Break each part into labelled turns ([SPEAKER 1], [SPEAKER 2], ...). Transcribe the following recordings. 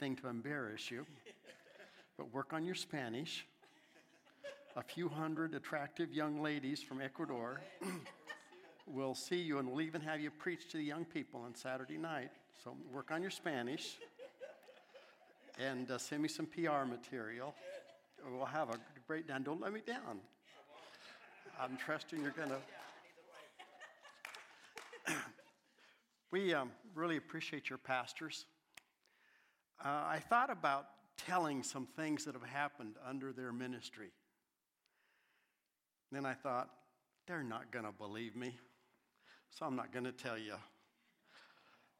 [SPEAKER 1] thing to embarrass you, but work on your Spanish. A few hundred attractive young ladies from Ecuador will see you and will even have you preach to the young people on Saturday night. So work on your Spanish and uh, send me some PR material. We'll have a great day. Don't let me down. I'm trusting you're going to. we um, really appreciate your pastors. Uh, I thought about telling some things that have happened under their ministry. Then I thought, they're not going to believe me, so I'm not going to tell you.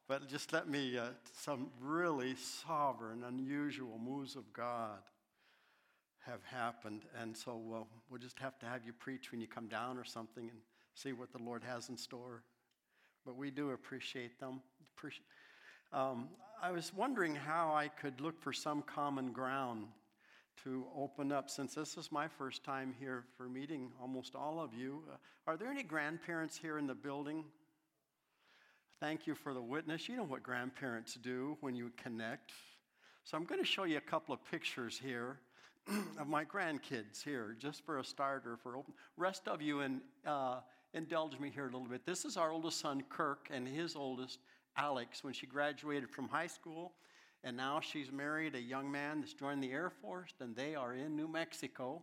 [SPEAKER 1] But just let me, uh, some really sovereign, unusual moves of God have happened. And so uh, we'll just have to have you preach when you come down or something and see what the Lord has in store. But we do appreciate them. Appreciate, um, I was wondering how I could look for some common ground to open up since this is my first time here for meeting almost all of you. Uh, are there any grandparents here in the building? Thank you for the witness. You know what grandparents do when you connect. So I'm going to show you a couple of pictures here of my grandkids here, just for a starter. For open. rest of you, and uh, indulge me here a little bit. This is our oldest son, Kirk, and his oldest, Alex, when she graduated from high school. And now she's married a young man that's joined the Air Force, and they are in New Mexico.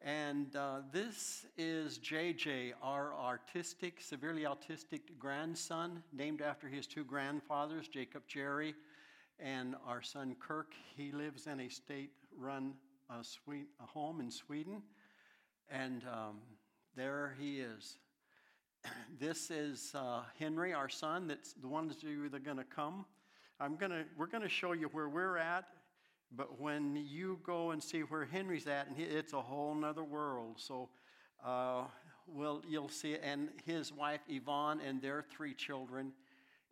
[SPEAKER 1] And uh, this is JJ, our artistic, severely autistic grandson, named after his two grandfathers, Jacob Jerry and our son Kirk. He lives in a state run uh, a home in Sweden. And um, there he is. this is uh, Henry, our son, that's the ones that are going to come. I'm gonna, we're going to show you where we're at, but when you go and see where Henry's at, and it's a whole nother world. So uh, well, you'll see, and his wife Yvonne and their three children,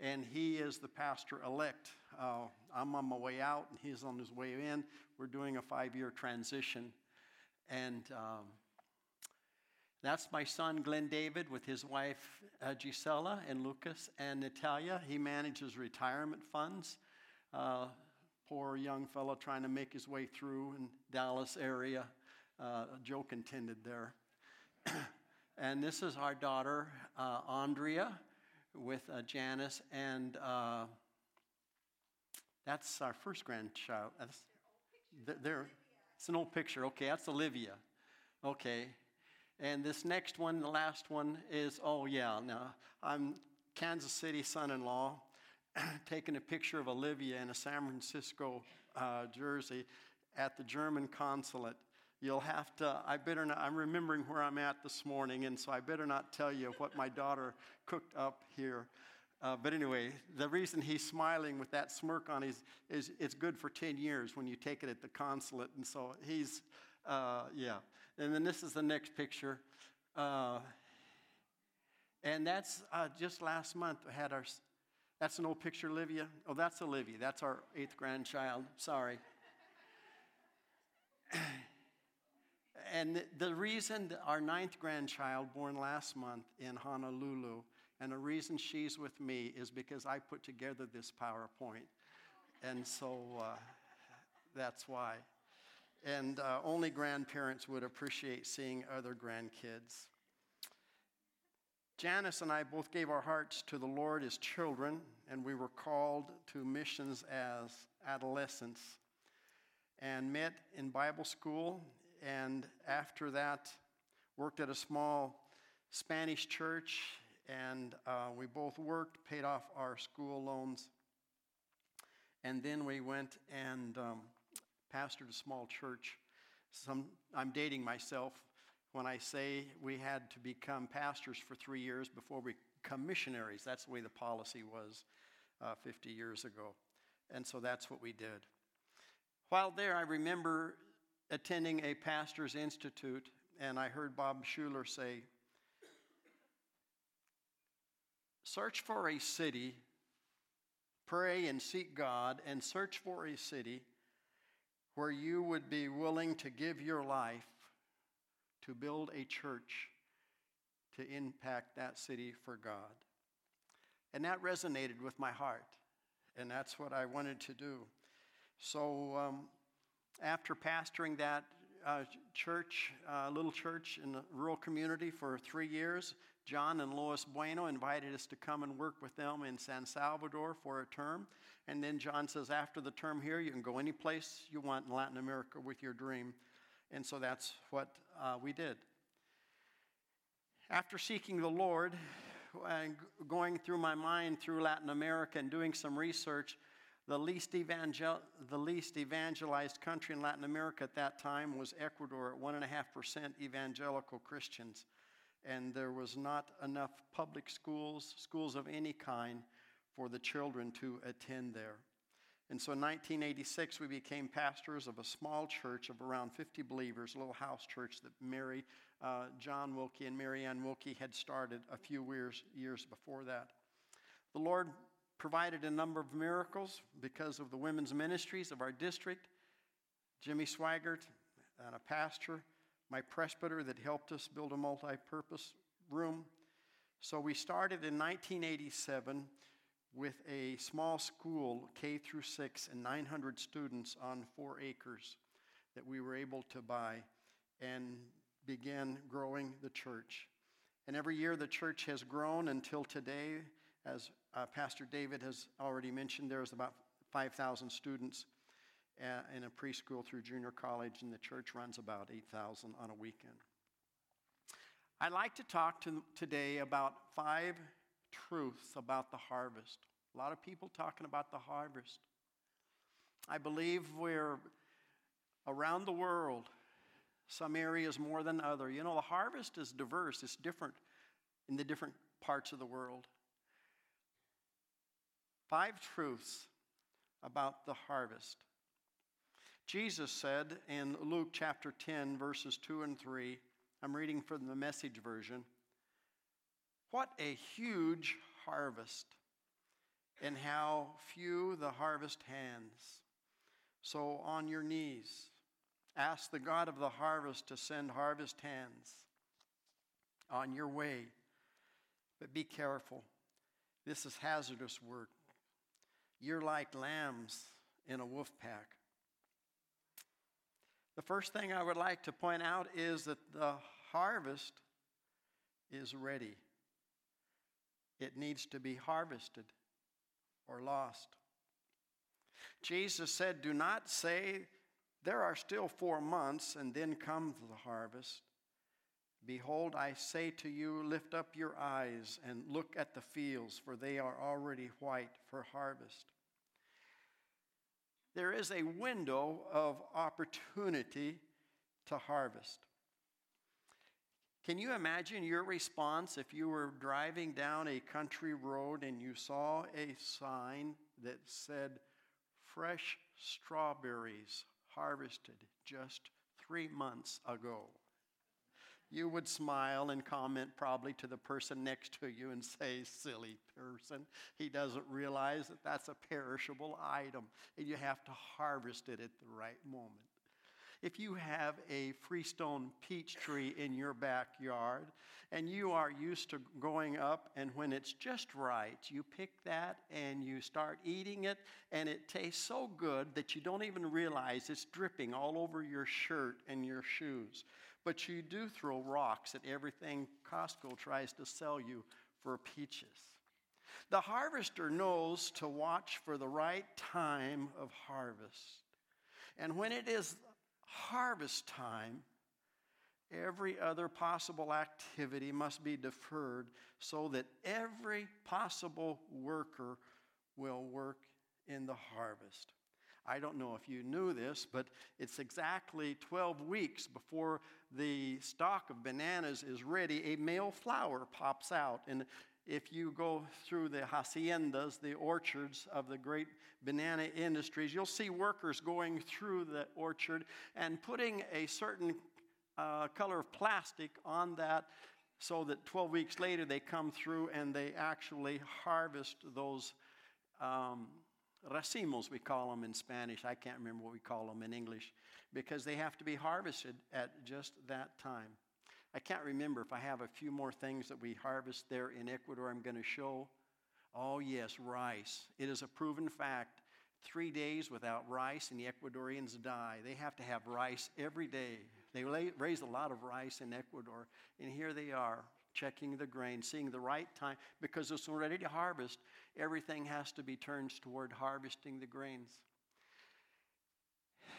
[SPEAKER 1] and he is the pastor elect. Uh, I'm on my way out, and he's on his way in. We're doing a five year transition. And um, that's my son, Glenn David, with his wife, uh, Gisela, and Lucas and Natalia. He manages retirement funds. Uh, poor young fellow trying to make his way through in Dallas area. Uh, joke intended there. and this is our daughter, uh, Andrea, with uh, Janice, and uh, that's our first grandchild. That's, there, it's an old picture. Okay, that's Olivia. Okay, and this next one, the last one, is oh, yeah, now I'm Kansas City son in law, taking a picture of Olivia in a San Francisco uh, jersey at the German consulate. You'll have to, I better not, I'm remembering where I'm at this morning, and so I better not tell you what my daughter cooked up here. Uh, but anyway, the reason he's smiling with that smirk on his is it's good for 10 years when you take it at the consulate. And so he's, uh, yeah. And then this is the next picture. Uh, and that's uh, just last month. We had our, that's an old picture, Olivia. Oh, that's Olivia. That's our eighth grandchild. Sorry. and the reason our ninth grandchild, born last month in Honolulu, and the reason she's with me is because I put together this PowerPoint. And so uh, that's why and uh, only grandparents would appreciate seeing other grandkids. Janice and I both gave our hearts to the Lord as children, and we were called to missions as adolescents and met in Bible school. And after that, worked at a small Spanish church, and uh, we both worked, paid off our school loans. And then we went and um, pastored a small church. Some, I'm dating myself when I say we had to become pastors for three years before we become missionaries. That's the way the policy was uh, 50 years ago. And so that's what we did. While there, I remember attending a pastor's institute, and I heard Bob Schuller say, Search for a city, pray and seek God, and search for a city where you would be willing to give your life to build a church to impact that city for God. And that resonated with my heart. And that's what I wanted to do. So um, after pastoring that uh, church, uh, little church in a rural community for three years, John and Lois Bueno invited us to come and work with them in San Salvador for a term. And then John says, after the term here, you can go any place you want in Latin America with your dream. And so that's what uh, we did. After seeking the Lord and going through my mind through Latin America and doing some research, the least, evangel- the least evangelized country in Latin America at that time was Ecuador at 1.5% evangelical Christians. And there was not enough public schools, schools of any kind, for the children to attend there. And so in 1986, we became pastors of a small church of around 50 believers, a little house church that Mary, uh, John Wilkie, and Mary Ann Wilkie had started a few years, years before that. The Lord provided a number of miracles because of the women's ministries of our district. Jimmy Swaggart, and a pastor, my presbyter that helped us build a multi purpose room. So we started in 1987 with a small school, K through 6, and 900 students on four acres that we were able to buy and began growing the church. And every year the church has grown until today, as uh, Pastor David has already mentioned, there's about 5,000 students in a preschool through junior college, and the church runs about 8,000 on a weekend. I'd like to talk to today about five truths about the harvest. A lot of people talking about the harvest. I believe we're around the world, some areas more than other. You know, the harvest is diverse, it's different in the different parts of the world. Five truths about the harvest. Jesus said in Luke chapter 10, verses 2 and 3, I'm reading from the message version. What a huge harvest, and how few the harvest hands. So, on your knees, ask the God of the harvest to send harvest hands on your way. But be careful. This is hazardous work. You're like lambs in a wolf pack. The first thing I would like to point out is that the harvest is ready. It needs to be harvested or lost. Jesus said, Do not say, There are still four months, and then comes the harvest. Behold, I say to you, lift up your eyes and look at the fields, for they are already white for harvest. There is a window of opportunity to harvest. Can you imagine your response if you were driving down a country road and you saw a sign that said, Fresh strawberries harvested just three months ago? You would smile and comment probably to the person next to you and say, Silly person. He doesn't realize that that's a perishable item and you have to harvest it at the right moment. If you have a freestone peach tree in your backyard and you are used to going up, and when it's just right, you pick that and you start eating it, and it tastes so good that you don't even realize it's dripping all over your shirt and your shoes. But you do throw rocks at everything Costco tries to sell you for peaches. The harvester knows to watch for the right time of harvest. And when it is harvest time, every other possible activity must be deferred so that every possible worker will work in the harvest. I don't know if you knew this, but it's exactly 12 weeks before the stalk of bananas is ready. A male flower pops out. And if you go through the haciendas, the orchards of the great banana industries, you'll see workers going through the orchard and putting a certain uh, color of plastic on that so that 12 weeks later they come through and they actually harvest those um, racimos, we call them in Spanish. I can't remember what we call them in English because they have to be harvested at just that time. I can't remember if I have a few more things that we harvest there in Ecuador I'm going to show. Oh, yes, rice. It is a proven fact three days without rice, and the Ecuadorians die. They have to have rice every day. They raise a lot of rice in Ecuador, and here they are checking the grain, seeing the right time, because it's ready to harvest. Everything has to be turned toward harvesting the grains.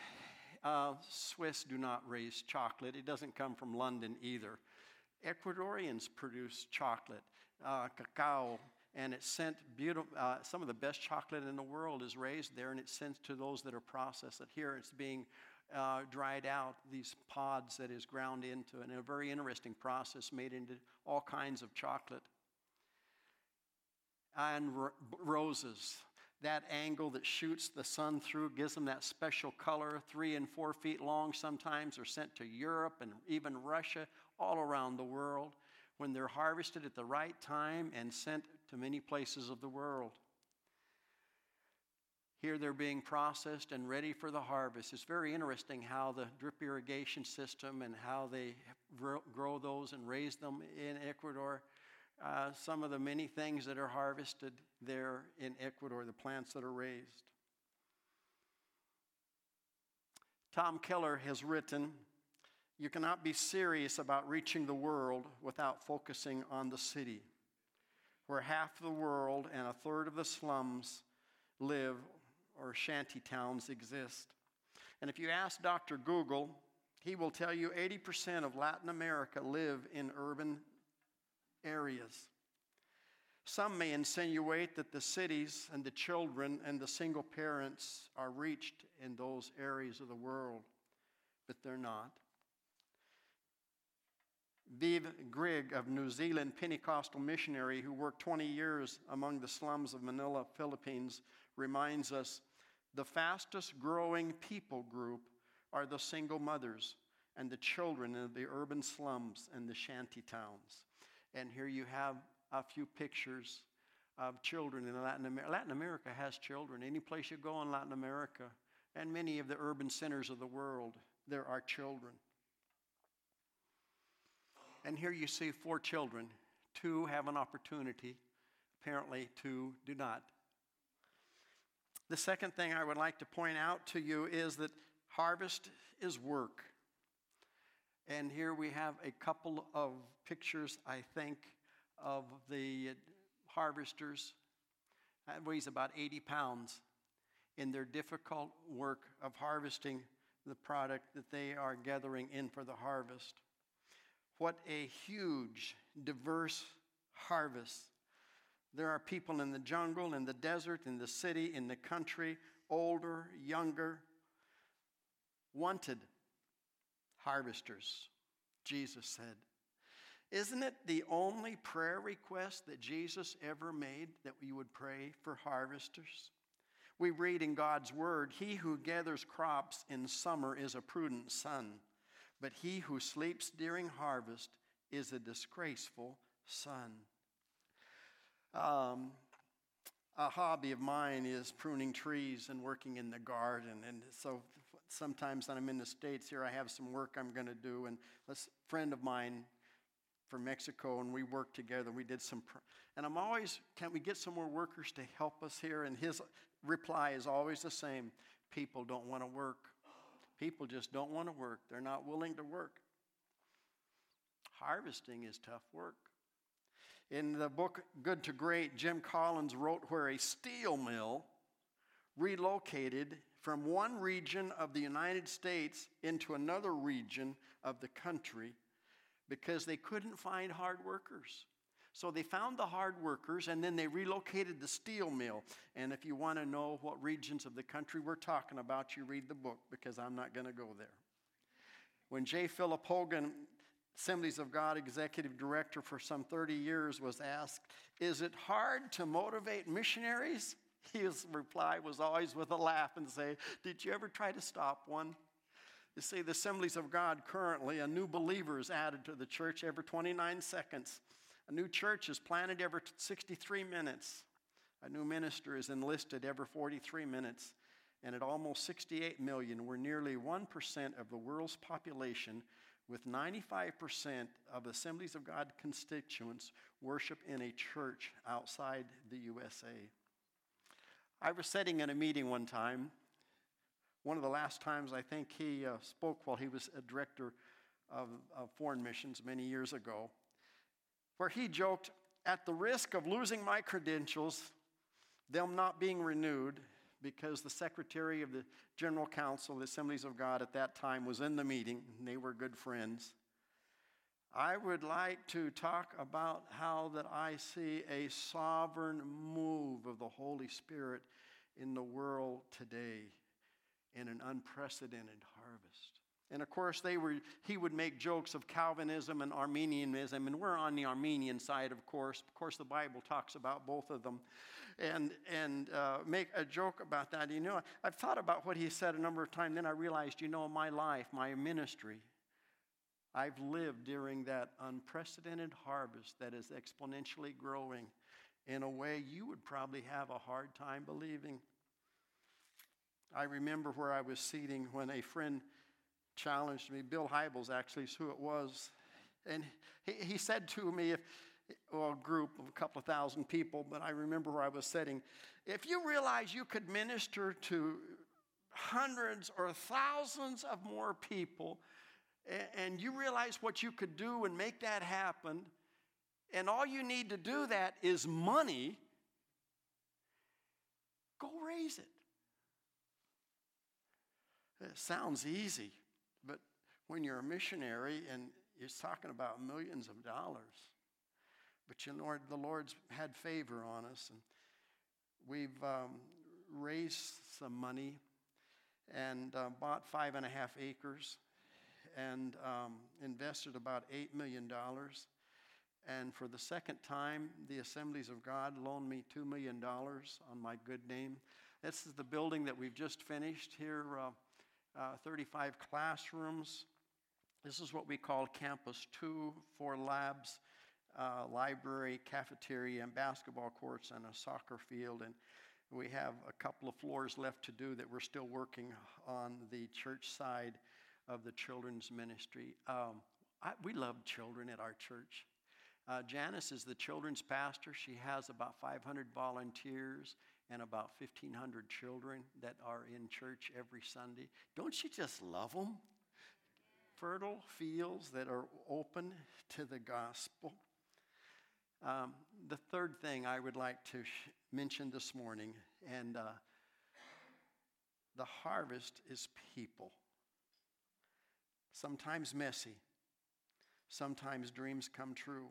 [SPEAKER 1] Uh, Swiss do not raise chocolate. It doesn't come from London either. Ecuadorians produce chocolate, uh, cacao, and it's sent beautiful. Uh, some of the best chocolate in the world is raised there, and it's sent to those that are processed. Here, it's being uh, dried out, these pods that is ground into, and a very interesting process made into all kinds of chocolate. And roses, that angle that shoots the sun through gives them that special color, three and four feet long sometimes, are sent to Europe and even Russia, all around the world, when they're harvested at the right time and sent to many places of the world. Here they're being processed and ready for the harvest. It's very interesting how the drip irrigation system and how they grow those and raise them in Ecuador. Uh, some of the many things that are harvested there in Ecuador, the plants that are raised. Tim Keller has written You cannot be serious about reaching the world without focusing on the city, where half the world and a third of the slums live or shanty towns exist. And if you ask Dr. Google, he will tell you 80% of Latin America live in urban areas. Some may insinuate that the cities and the children and the single parents are reached in those areas of the world, but they're not. Viv Grigg of New Zealand Pentecostal missionary who worked 20 years among the slums of Manila, Philippines, reminds us the fastest growing people group are the single mothers and the children in the urban slums and the shanty towns. And here you have a few pictures of children in Latin America. Latin America has children. Any place you go in Latin America, and many of the urban centers of the world, there are children. And here you see four children. Two have an opportunity, apparently, two do not. The second thing I would like to point out to you is that harvest is work. And here we have a couple of pictures, I think, of the harvesters. That weighs about 80 pounds in their difficult work of harvesting the product that they are gathering in for the harvest. What a huge, diverse harvest there are people in the jungle, in the desert, in the city, in the country, older, younger, wanted harvesters, Jesus said. Isn't it the only prayer request that Jesus ever made that we would pray for harvesters? We read in God's word, He who gathers crops in summer is a prudent son, but he who sleeps during harvest is a disgraceful son. Um, a hobby of mine is pruning trees and working in the garden. And so sometimes when I'm in the States here, I have some work I'm going to do. And a friend of mine from Mexico, and we worked together. We did some, pr- and I'm always, can we get some more workers to help us here? And his reply is always the same people don't want to work. People just don't want to work, they're not willing to work. Harvesting is tough work. In the book Good to Great, Jim Collins wrote where a steel mill relocated from one region of the United States into another region of the country because they couldn't find hard workers. So they found the hard workers and then they relocated the steel mill. And if you want to know what regions of the country we're talking about, you read the book because I'm not going to go there. When J. Philip Hogan Assemblies of God executive director for some 30 years, was asked, Is it hard to motivate missionaries? His reply was always with a laugh and say, Did you ever try to stop one? You see, the Assemblies of God currently, a new believer is added to the church every 29 seconds. A new church is planted every 63 minutes. A new minister is enlisted every 43 minutes. And at almost 68 million, we're nearly 1% of the world's population with 95% of Assemblies of God constituents worship in a church outside the USA. I was sitting in a meeting one time, one of the last times I think he uh, spoke while he was a director of, of foreign missions many years ago, where he joked, at the risk of losing my credentials, them not being renewed, because the secretary of the General Council the Assemblies of God at that time was in the meeting, and they were good friends. I would like to talk about how that I see a sovereign move of the Holy Spirit in the world today in an unprecedented harvest. And of course, they were, he would make jokes of Calvinism and Arminianism, and we're on the Arminian side, of course. Of course, the Bible talks about both of them, and, and uh, make a joke about that. You know, I've thought about what he said a number of times, then I realized, you know, my life, my ministry, I've lived during that unprecedented harvest that is exponentially growing in a way you would probably have a hard time believing. I remember where I was seating when a friend challenged me. Bill Hybels actually is who it was. And he, he said to me, if, well, a group of a couple of thousand people, but I remember where I was sitting. If you realize you could minister to hundreds or thousands of more people, and you realize what you could do and make that happen, and all you need to do that is money, go raise it. It sounds easy. When you're a missionary and it's talking about millions of dollars. But you know, the Lord's had favor on us, and we've um, raised some money and uh, bought five and a half acres and um, invested about $8 million. And for the second time, the Assemblies of God loaned me $2 million on my good name. This is the building that we've just finished here uh, uh, 35 classrooms, this is what we call Campus 2, four labs, uh, library, cafeteria, and basketball courts, and a soccer field. And we have a couple of floors left to do that we're still working on the church side of the children's ministry. Um, I, we love children at our church. Uh, Janice is the children's pastor. She has about 500 volunteers and about 1,500 children that are in church every Sunday. Don't you just love them? Fertile fields that are open to the gospel. Um, the third thing I would like to sh- mention this morning, and uh, the harvest is people. Sometimes messy, sometimes dreams come true.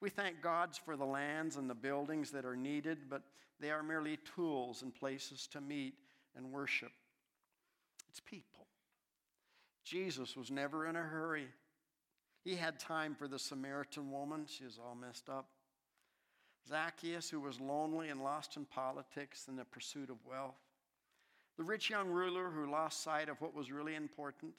[SPEAKER 1] We thank God for the lands and the buildings that are needed, but they are merely tools and places to meet and worship. It's people. Jesus was never in a hurry. He had time for the Samaritan woman. She was all messed up. Zacchaeus, who was lonely and lost in politics and the pursuit of wealth. The rich young ruler who lost sight of what was really important.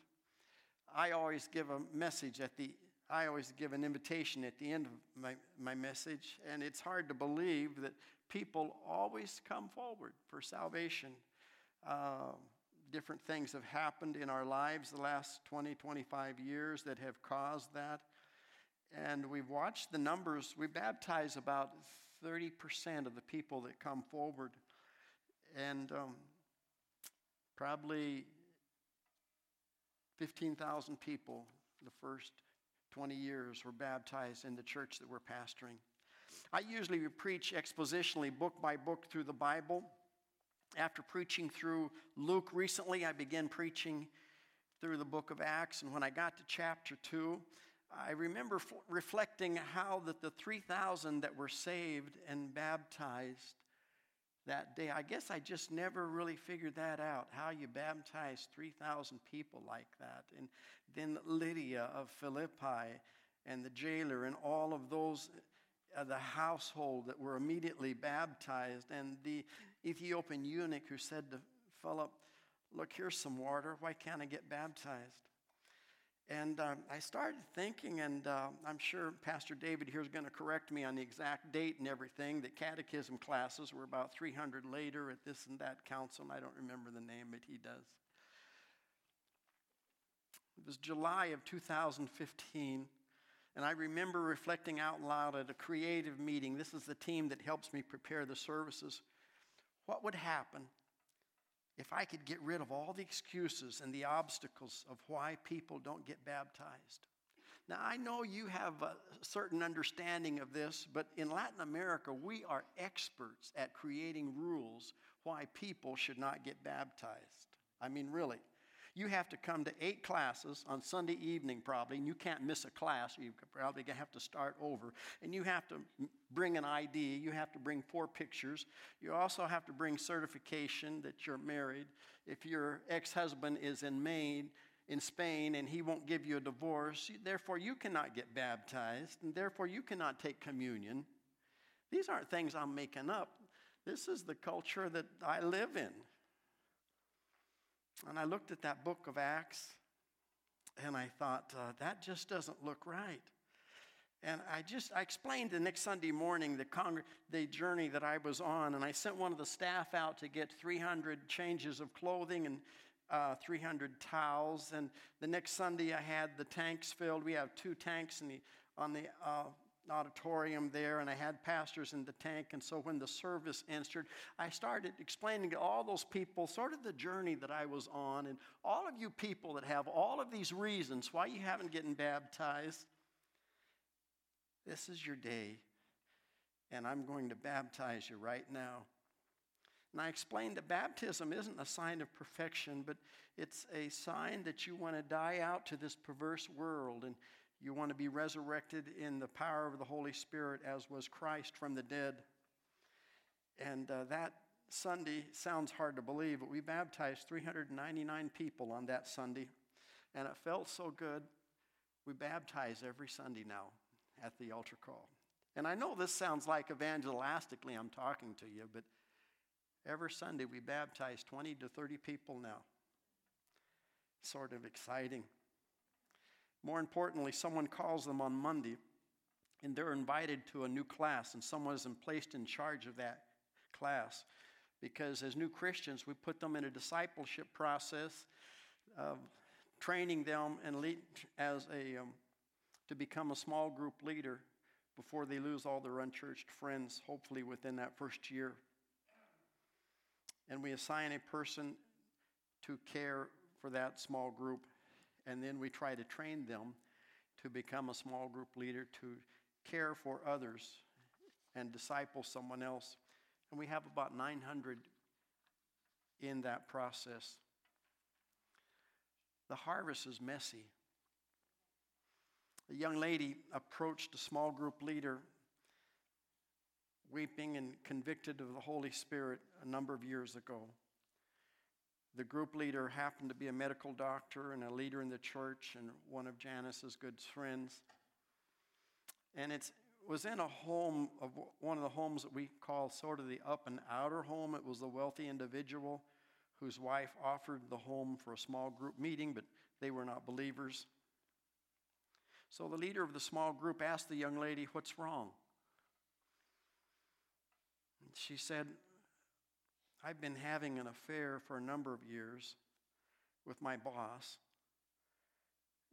[SPEAKER 1] I always give a message at the, I always give an invitation at the end of my, my message, and it's hard to believe that people always come forward for salvation. Uh, different things have happened in our lives the last 20, 25 years that have caused that. And we've watched the numbers. We baptize about 30% of the people that come forward. And um, probably 15,000 people the first 20 years were baptized in the church that we're pastoring. I usually preach expositionally, book by book, through the Bible. After preaching through Luke recently, I began preaching through the book of Acts. And when I got to chapter 2, I remember f- reflecting how that the 3,000 that were saved and baptized that day, I guess I just never really figured that out, how you baptize 3,000 people like that. And then Lydia of Philippi and the jailer and all of those uh, the household that were immediately baptized, and the Ethiopian eunuch who said to Philip, Look, here's some water. Why can't I get baptized? And um, I started thinking, and uh, I'm sure Pastor David here is going to correct me on the exact date and everything, that catechism classes were about 300 later at this and that council. And I don't remember the name, but he does. It was July of 2015. And I remember reflecting out loud at a creative meeting. This is the team that helps me prepare the services. What would happen if I could get rid of all the excuses and the obstacles of why people don't get baptized. Now, I know you have a certain understanding of this, but in Latin America, we are experts at creating rules why people should not get baptized. I mean, really. You have to come to eight classes on Sunday evening, probably, and you can't miss a class. You probably have to start over. And you have to bring an ID. You have to bring four pictures. You also have to bring certification that you're married. If your ex husband is in Maine, in Spain and he won't give you a divorce, therefore you cannot get baptized, and therefore you cannot take communion. These aren't things I'm making up. This is the culture that I live in. And I looked at that book of Acts and I thought, uh, that just doesn't look right. And I just I explained the next Sunday morning the, congr- the journey that I was on, and I sent one of the staff out to get 300 changes of clothing and uh, 300 towels. And the next Sunday, I had the tanks filled. We have two tanks in the, on the uh, auditorium there, and I had pastors in the tank. And so when the service entered, I started explaining to all those people sort of the journey that I was on, and all of you people that have all of these reasons why you haven't gotten baptized. This is your day, and I'm going to baptize you right now. And I explained that baptism isn't a sign of perfection, but it's a sign that you want to die out to this perverse world and you want to be resurrected in the power of the Holy Spirit as was Christ from the dead. And uh, that Sunday sounds hard to believe, but we baptized 399 people on that Sunday. And it felt so good. We baptize every Sunday now at the altar call. And I know this sounds like evangelistically I'm talking to you, but every Sunday we baptize 20 to 30 people now. Sort of exciting. More importantly, someone calls them on Monday and they're invited to a new class, and someone is placed in charge of that class. Because as new Christians, we put them in a discipleship process of training them and lead, as a, um, to become a small group leader before they lose all their unchurched friends, hopefully within that first year. And we assign a person to care for that small group and then we try to train them to become a small group leader to care for others and disciple someone else. And we have about 900 in that process. The harvest is messy. A young lady approached a small group leader, weeping and convicted of the Holy Spirit a number of years ago. The group leader happened to be a medical doctor and a leader in the church and one of Janice's good friends. And it was in a home of one of the homes that we call sort of the up and outer home. It was the wealthy individual whose wife offered the home for a small group meeting, but they were not believers. So the leader of the small group asked the young lady, What's wrong? She said, I've been having an affair for a number of years with my boss.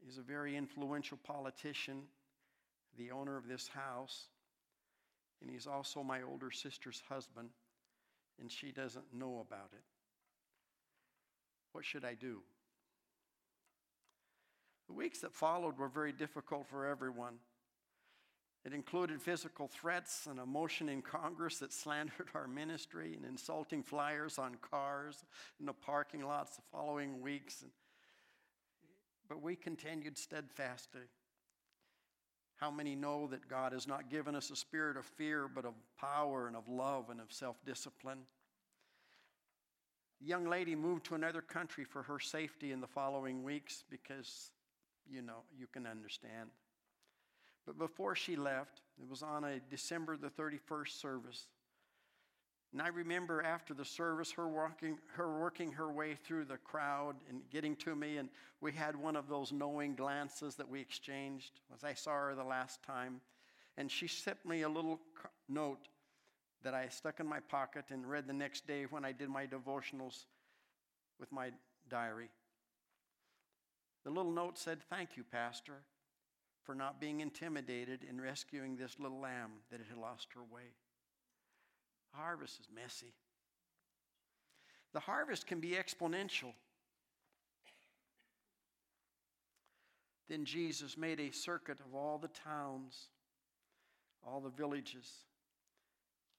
[SPEAKER 1] He's a very influential politician, the owner of this house, and he's also my older sister's husband, and she doesn't know about it. What should I do? The weeks that followed were very difficult for everyone. It included physical threats and a motion in Congress that slandered our ministry and insulting flyers on cars in the parking lots the following weeks. But we continued steadfastly. How many know that God has not given us a spirit of fear, but of power and of love and of self discipline? The young lady moved to another country for her safety in the following weeks because, you know, you can understand. But before she left, it was on a December the 31st service. And I remember after the service, her walking, her working her way through the crowd and getting to me, and we had one of those knowing glances that we exchanged as I saw her the last time. And she sent me a little note that I stuck in my pocket and read the next day when I did my devotionals with my diary. The little note said, Thank you, Pastor for not being intimidated in rescuing this little lamb that had lost her way. Harvest is messy. The harvest can be exponential. Then Jesus made a circuit of all the towns, all the villages.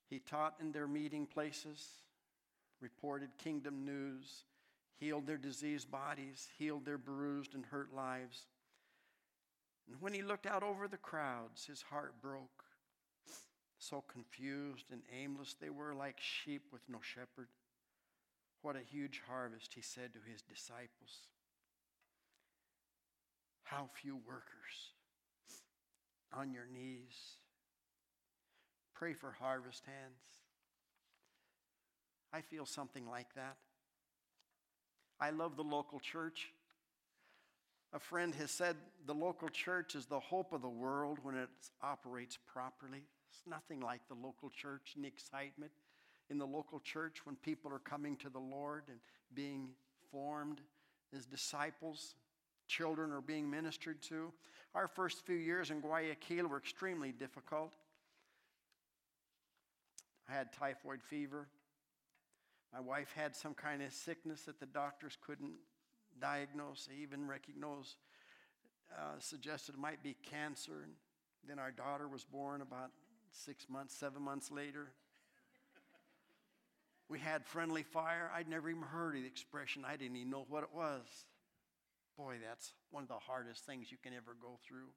[SPEAKER 1] He taught in their meeting places, reported kingdom news, healed their diseased bodies, healed their bruised and hurt lives. And when he looked out over the crowds, his heart broke. So confused and aimless they were, like sheep with no shepherd. What a huge harvest, he said to his disciples. How few workers on your knees. Pray for harvest hands. I feel something like that. I love the local church. A friend has said the local church is the hope of the world when it operates properly. It's nothing like the local church and the excitement in the local church when people are coming to the Lord and being formed as disciples. Children are being ministered to. Our first few years in Guayaquil were extremely difficult. I had typhoid fever. My wife had some kind of sickness that the doctors couldn't diagnose, even recognize, uh, suggested it might be cancer. And then our daughter was born about six months, seven months later. we had friendly fire. I'd never even heard of the expression, I didn't even know what it was. Boy, that's one of the hardest things you can ever go through.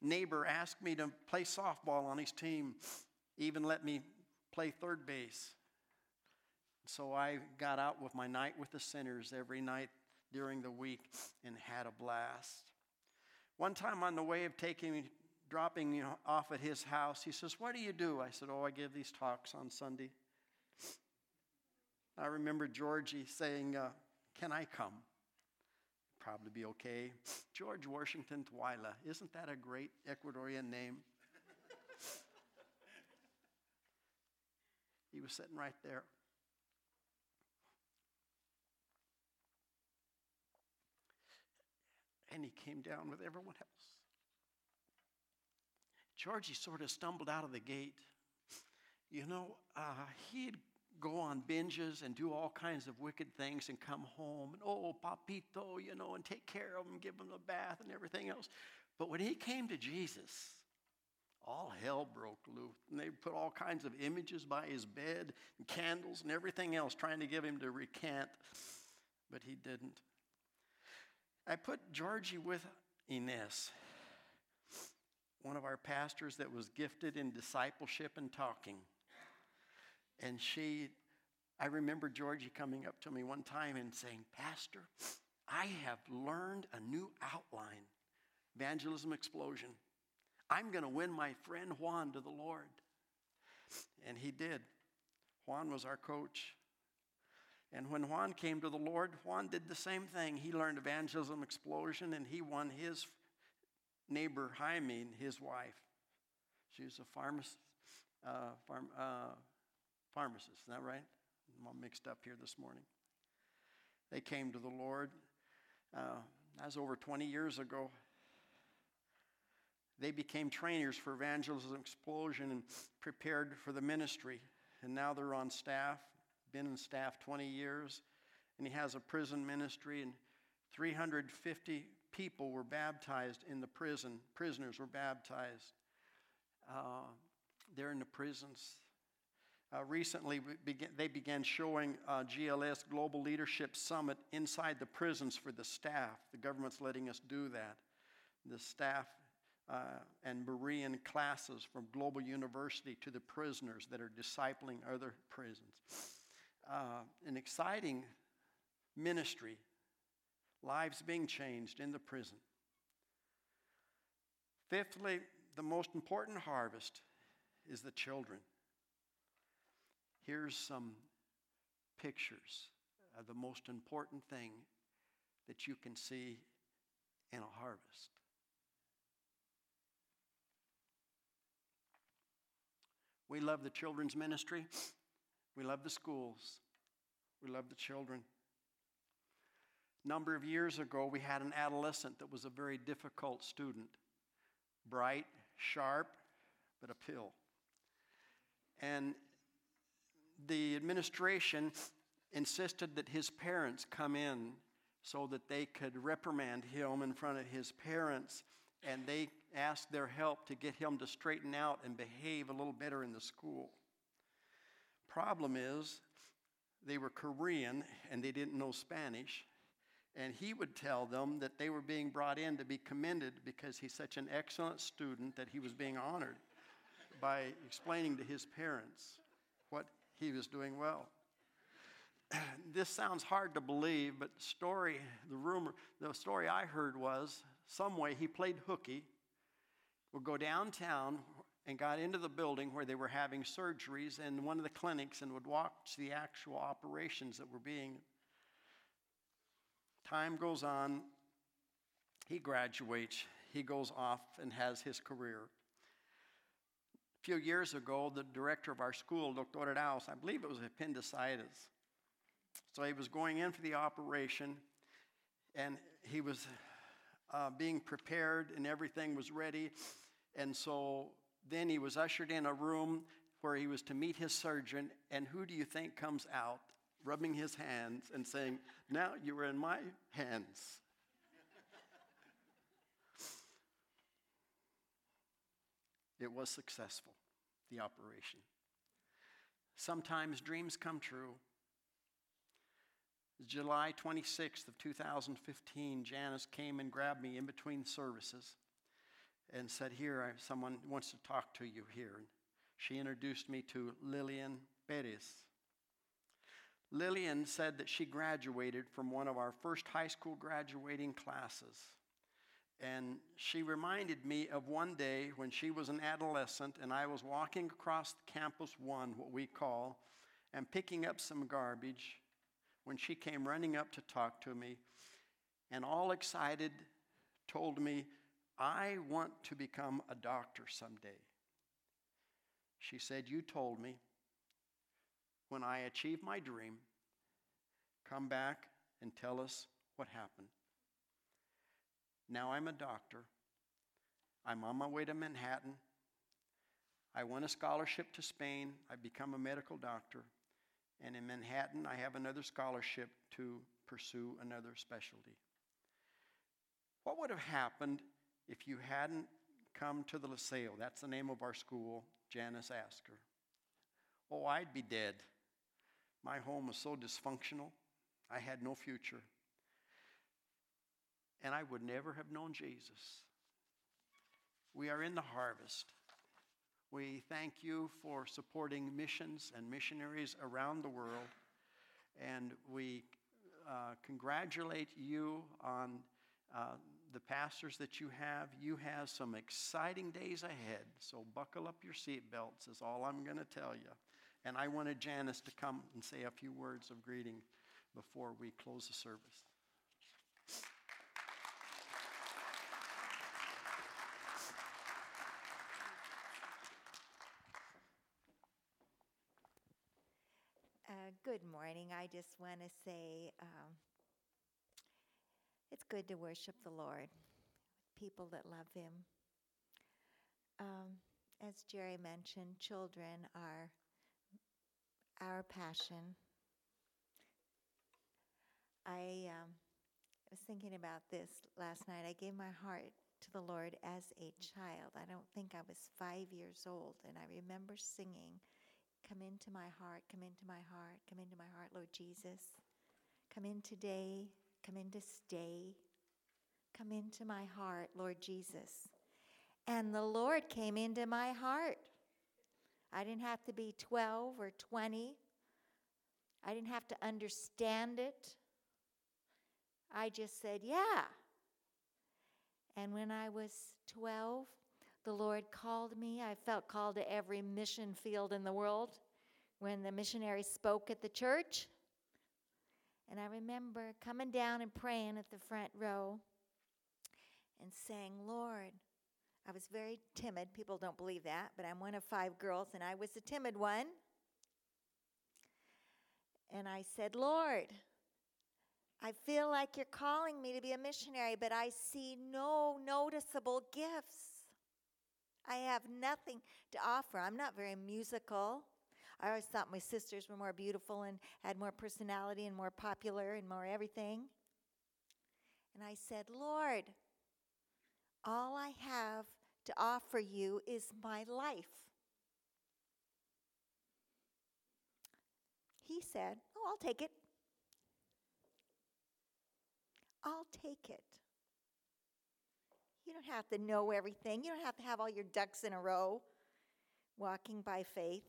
[SPEAKER 1] Neighbor asked me to play softball on his team, even let me play third base. So I got out with my night with the sinners every night during the week and had a blast. One time on the way of taking dropping me off at his house, he says, What do you do? I said, Oh, I give these talks on Sunday. I remember Georgie saying, uh, Can I come? Probably be okay. George Washington Twyla. Isn't that a great Ecuadorian name? he was sitting right there. And he came down with everyone else. Georgie sort of stumbled out of the gate. You know, uh, he'd go on binges and do all kinds of wicked things and come home and, oh, papito, you know, and take care of him, give him a bath and everything else. But when he came to Jesus, all hell broke loose. And they put all kinds of images by his bed and candles and everything else trying to get him to recant, but he didn't. I put Georgie with Ines one of our pastors that was gifted in discipleship and talking. And she, I remember Georgie coming up to me one time and saying, Pastor, I have learned a new outline evangelism explosion. I'm going to win my friend Juan to the Lord. And he did. Juan was our coach. And when Juan came to the Lord, Juan did the same thing. He learned evangelism explosion and he won his neighbor Jaime, his wife. She was a pharmacist, uh, uh, pharmacist, is that right? I'm all mixed up here this morning. They came to the Lord. Uh, that was over 20 years ago. They became trainers for evangelism explosion and prepared for the ministry. And now they're on staff, been in staff 20 years. And he has a prison ministry, and 350 people were baptized in the prison. Prisoners were baptized. Uh, they're in the prisons. Uh, recently, they began showing uh, GLS Global Leadership Summit inside the prisons for the staff. The government's letting us do that. The staff uh, and Berean classes from Global University to the prisoners that are discipling other prisons. Uh, an exciting ministry lives being changed in the prison. Fifthly, the most important harvest is the children. Here's some pictures of the most important thing that you can see in a harvest. We love the children's ministry. We love the schools. We love the children A number of years ago, we had an adolescent that was a very difficult student. Bright, sharp, but a pill. And the administration insisted that his parents come in so that they could reprimand him in front of his parents, and they asked their help to get him to straighten out and behave a little better in the school. Problem is, they were Korean and they didn't know Spanish, and he would tell them that they were being brought in to be commended because he's such an excellent student that he was being honored by explaining to his parents what he was doing well. this sounds hard to believe, but the story, the rumor, the story I heard was some way he played hooky, would go downtown and got into the building where they were having surgeries in one of the clinics and would watch the actual operations that were being. Time goes on, he graduates, he goes off and has his career. A few years ago, the director of our school, Dr. House, I believe it was appendicitis. So he was going in for the operation, and he was uh, being prepared, and everything was ready. And so then he was ushered in a room where he was to meet his surgeon, and who do you think comes out, rubbing his hands and saying, Now you are in my hands? it was successful, the operation. Sometimes dreams come true. July 26th of 2015, Janice came and grabbed me in between services and said, Here, someone wants to talk to you here. She introduced me to Lillian Perez. Lillian said that she graduated from one of our first high school graduating classes. And she reminded me of one day when she was an adolescent and I was walking across Campus One, what we call, and picking up some garbage when she came running up to talk to me and all excited told me I want to become a doctor someday. She said, You told me when I achieve my dream, come back and tell us what happened. Now I'm a doctor. I'm on my way to Manhattan. I won a scholarship to Spain. I become a medical doctor. And in Manhattan, I have another scholarship to pursue another specialty. What would have happened if you hadn't come to the Liceo, that's the name of our school, Janice asked her. Oh, I'd be dead. My home was so dysfunctional, I had no future. And I would never have known Jesus. We are in the harvest. We thank you for supporting missions and missionaries around the world. And we uh, congratulate you on uh, the pastors that you have, you have some exciting days ahead. So buckle up your seatbelts, is all I'm going to tell you. And I wanted Janice to come and say a few words of greeting before we close the service.
[SPEAKER 2] Uh, good morning. I just want to say um, it's good to worship the Lord with people that love Him. Um, as Jerry mentioned, children are our passion. I um, was thinking about this last night. I gave my heart to the Lord as a child. I don't think I was five years old, and I remember singing, Come into my heart, come into my heart, come into my heart, Lord Jesus. Come in today, Come in to stay. Come into my heart, Lord Jesus. And the Lord came into my heart. I didn't have to be 12 or 20. I didn't have to understand it. I just said, Yeah. And when I was 12, the Lord called me. I felt called to every mission field in the world. When the missionary spoke at the church, and I remember coming down and praying at the front row and saying, Lord, I was very timid. People don't believe that, but I'm one of five girls, and I was the timid one. And I said, Lord, I feel like you're calling me to be a missionary, but I see no noticeable gifts. I have nothing to offer. I'm not very musical. I always thought my sisters were more beautiful and had more personality and more popular and more everything. And I said, Lord, all I have to offer you is my life. He said, Oh, I'll take it. I'll take it. You don't have to know everything. You don't have to have all your ducks in a row walking by faith.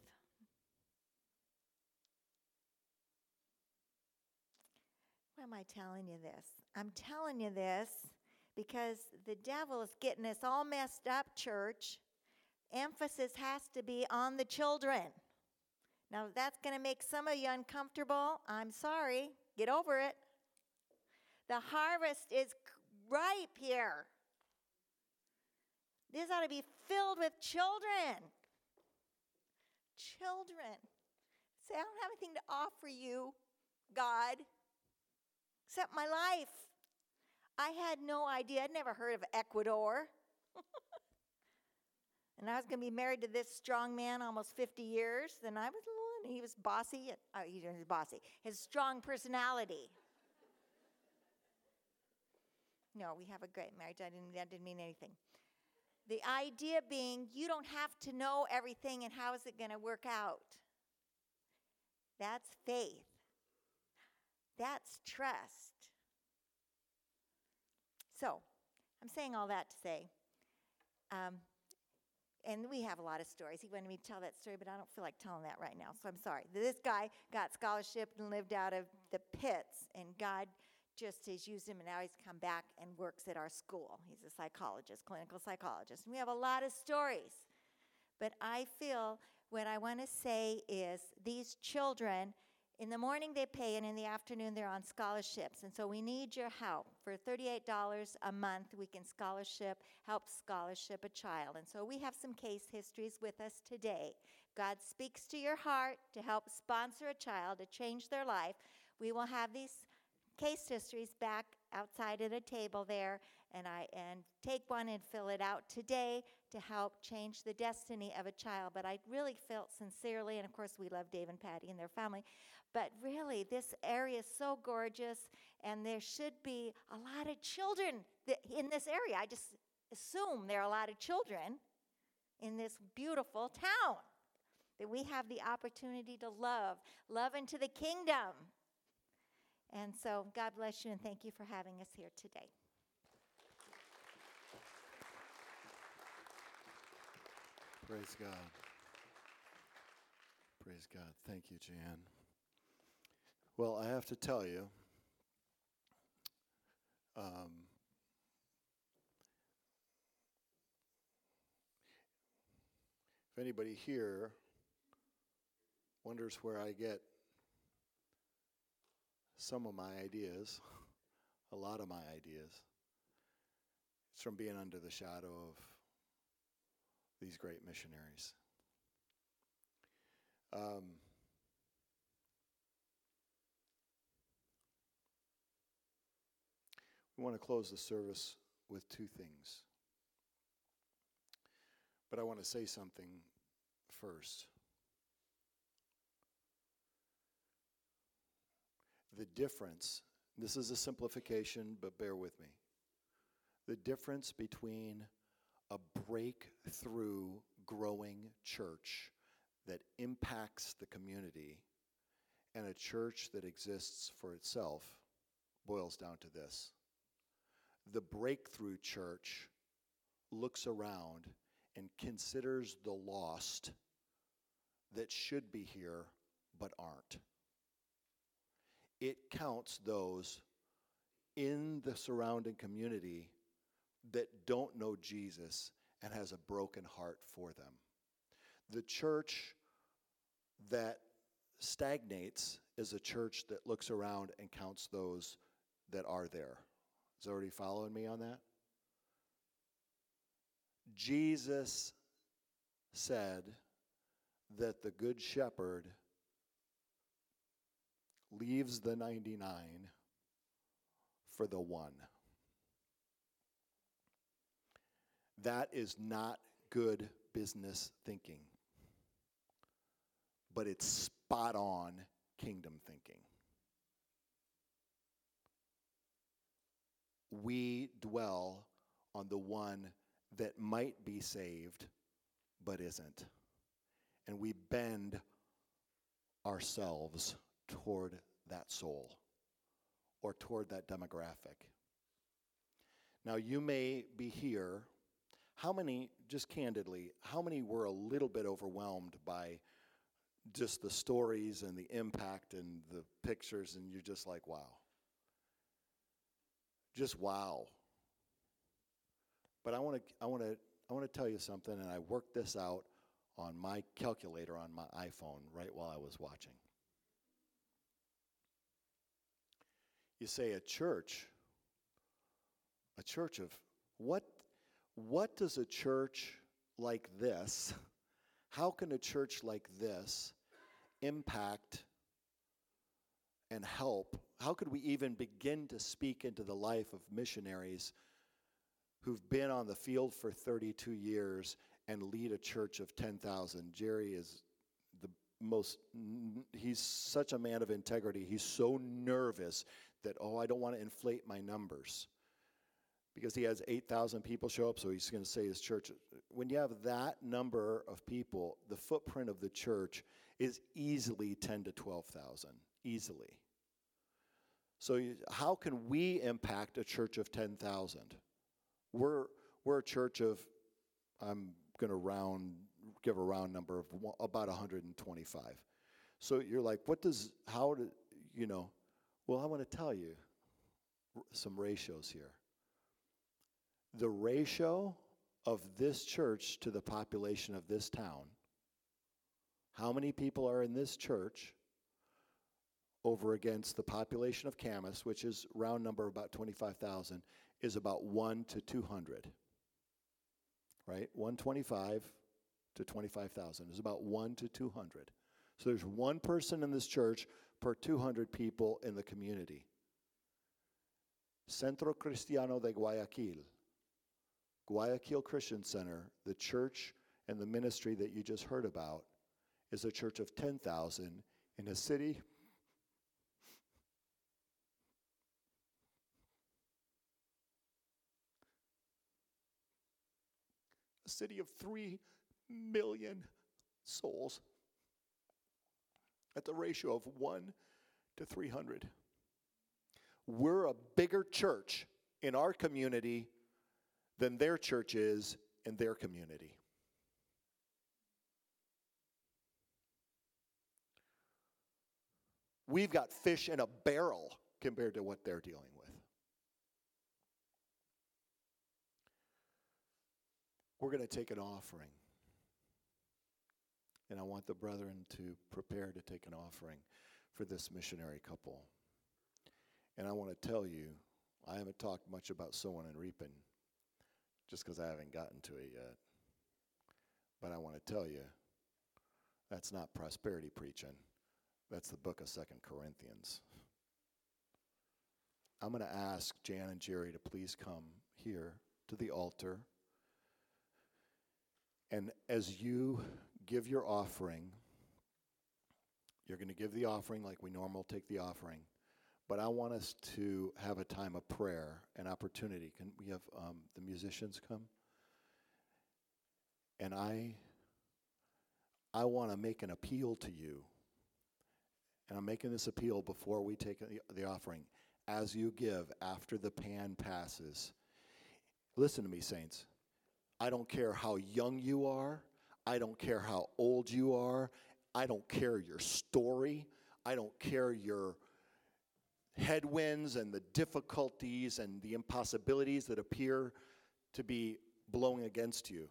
[SPEAKER 2] Why am I telling you this? I'm telling you this because the devil is getting us all messed up, church. Emphasis has to be on the children. Now, that's going to make some of you uncomfortable, I'm sorry. Get over it. The harvest is ripe here. This ought to be filled with children. Children. Say, I don't have anything to offer you, God, except my life. I had no idea. I'd never heard of Ecuador. and I was going to be married to this strong man almost 50 years. Then I was, little, and he was bossy. Oh, he was bossy. His strong personality. No, we have a great marriage. I didn't, that didn't mean anything. The idea being you don't have to know everything and how is it going to work out. That's faith. That's trust. So, I'm saying all that to say, um, and we have a lot of stories. He wanted me to tell that story, but I don't feel like telling that right now, so I'm sorry. This guy got scholarship and lived out of the pits, and God just has used him, and now he's come back and works at our school. He's a psychologist, clinical psychologist. And we have a lot of stories. But I feel what I want to say is these children, in the morning they pay, and in the afternoon they're on scholarships. And so we need your help. For $38 a month, we can scholarship, help scholarship a child. And so we have some case histories with us today. God speaks to your heart to help sponsor a child to change their life. We will have these case histories back outside at a table there and I and take one and fill it out today to help change the destiny of a child. But I really felt sincerely, and of course we love Dave and Patty and their family, but really this area is so gorgeous and there should be a lot of children in this area. I just assume there are a lot of children in this beautiful town that we have the opportunity to love, love into the kingdom. And so, God bless you and thank you for having us here today.
[SPEAKER 3] Praise God. Praise God. Thank you, Jan. Well, I have to tell you, um, if anybody here wonders where I get some of my ideas, a lot of my ideas. It's from being under the shadow of these great missionaries. Um, we want to close the service with two things. But I want to say something first. the difference, this is a simplification, but bear with me. The difference between a breakthrough growing church that impacts the community and a church that exists for itself boils down to this. The breakthrough church looks around and considers the lost that should be here but aren't it counts those in the surrounding community that don't know Jesus and has a broken heart for them. The church that stagnates is a church that looks around and counts those that are there. Is already following me on that? Jesus said that the good shepherd leaves the 99 for the one. That is not good business thinking. but it's spot on kingdom thinking. We dwell on the one that might be saved but isn't. And we bend ourselves toward that soul or toward that demographic. Now, you may be here. How many, just candidly, how many were a little bit overwhelmed by just the stories and the impact and the pictures, and you're just like, wow? Just wow. But I want to, I want to, I want to tell you something, and I worked this out on my calculator on my iPhone right while I was watching. You say a church, a church of what what does a church like this, how can a church like this impact and help? How could we even begin to speak into the life of missionaries who've been on the field for 32 years and lead a church of 10,000? Jerry is the most, he's such a man of integrity. He's so nervous that, oh, I don't want to inflate my numbers because he has 8,000 people show up, so he's going to say his church. When you have that number of people, the footprint of the church is easily 10 to 12,000, easily. So, you, how can we impact a church of 10,000? We're, we're a church of, I'm going to round, give a round number of about 125. So you're like, what does, how do, you know, well, I want to tell you some ratios here the ratio of this church to the population of this town, how many people are in this church over against the population of Camas, which is round number of about 25,000, is about 1 to 200. Right? 125 to 25,000 is about 1 to 200. So there's one person in this church per 200 people in the community. Centro Cristiano de Guayaquil Guayaquil Christian Center, the church and the ministry that you just heard about, is a church of 10,000 in a city. City of 3 million souls. At the ratio of 1 to 300. We're a bigger church in our community than their church is in their community. We've got fish in a barrel compared to what they're dealing with. We're going to take an offering. And I want the brethren to prepare to take an offering for this missionary couple. And I want to tell you, I haven't talked much about sowing and reaping just because I haven't gotten to it yet. But I want to tell you, that's not prosperity preaching. That's the book of Second Corinthians. I'm going to ask Jan and Jerry to please come here to the altar. And as you give your offering, you're going to give the offering like we normally take the offering. But I want us to have a time of prayer, an opportunity. Can we have um, the musicians come? And I, I want to make an appeal to you. And I'm making this appeal before we take the, the offering. As you give, after the pan passes, listen to me, saints. I don't care how young you are. I don't care how old you are. I don't care your story. I don't care your headwinds and the difficulties and the impossibilities that appear to be blowing against you.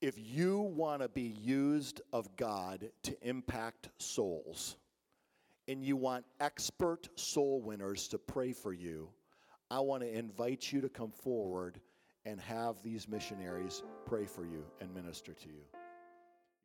[SPEAKER 3] If you want to be used of God to impact souls, and you want expert soul winners to pray for you, I want to invite you to come forward and have these missionaries pray for you and minister to you.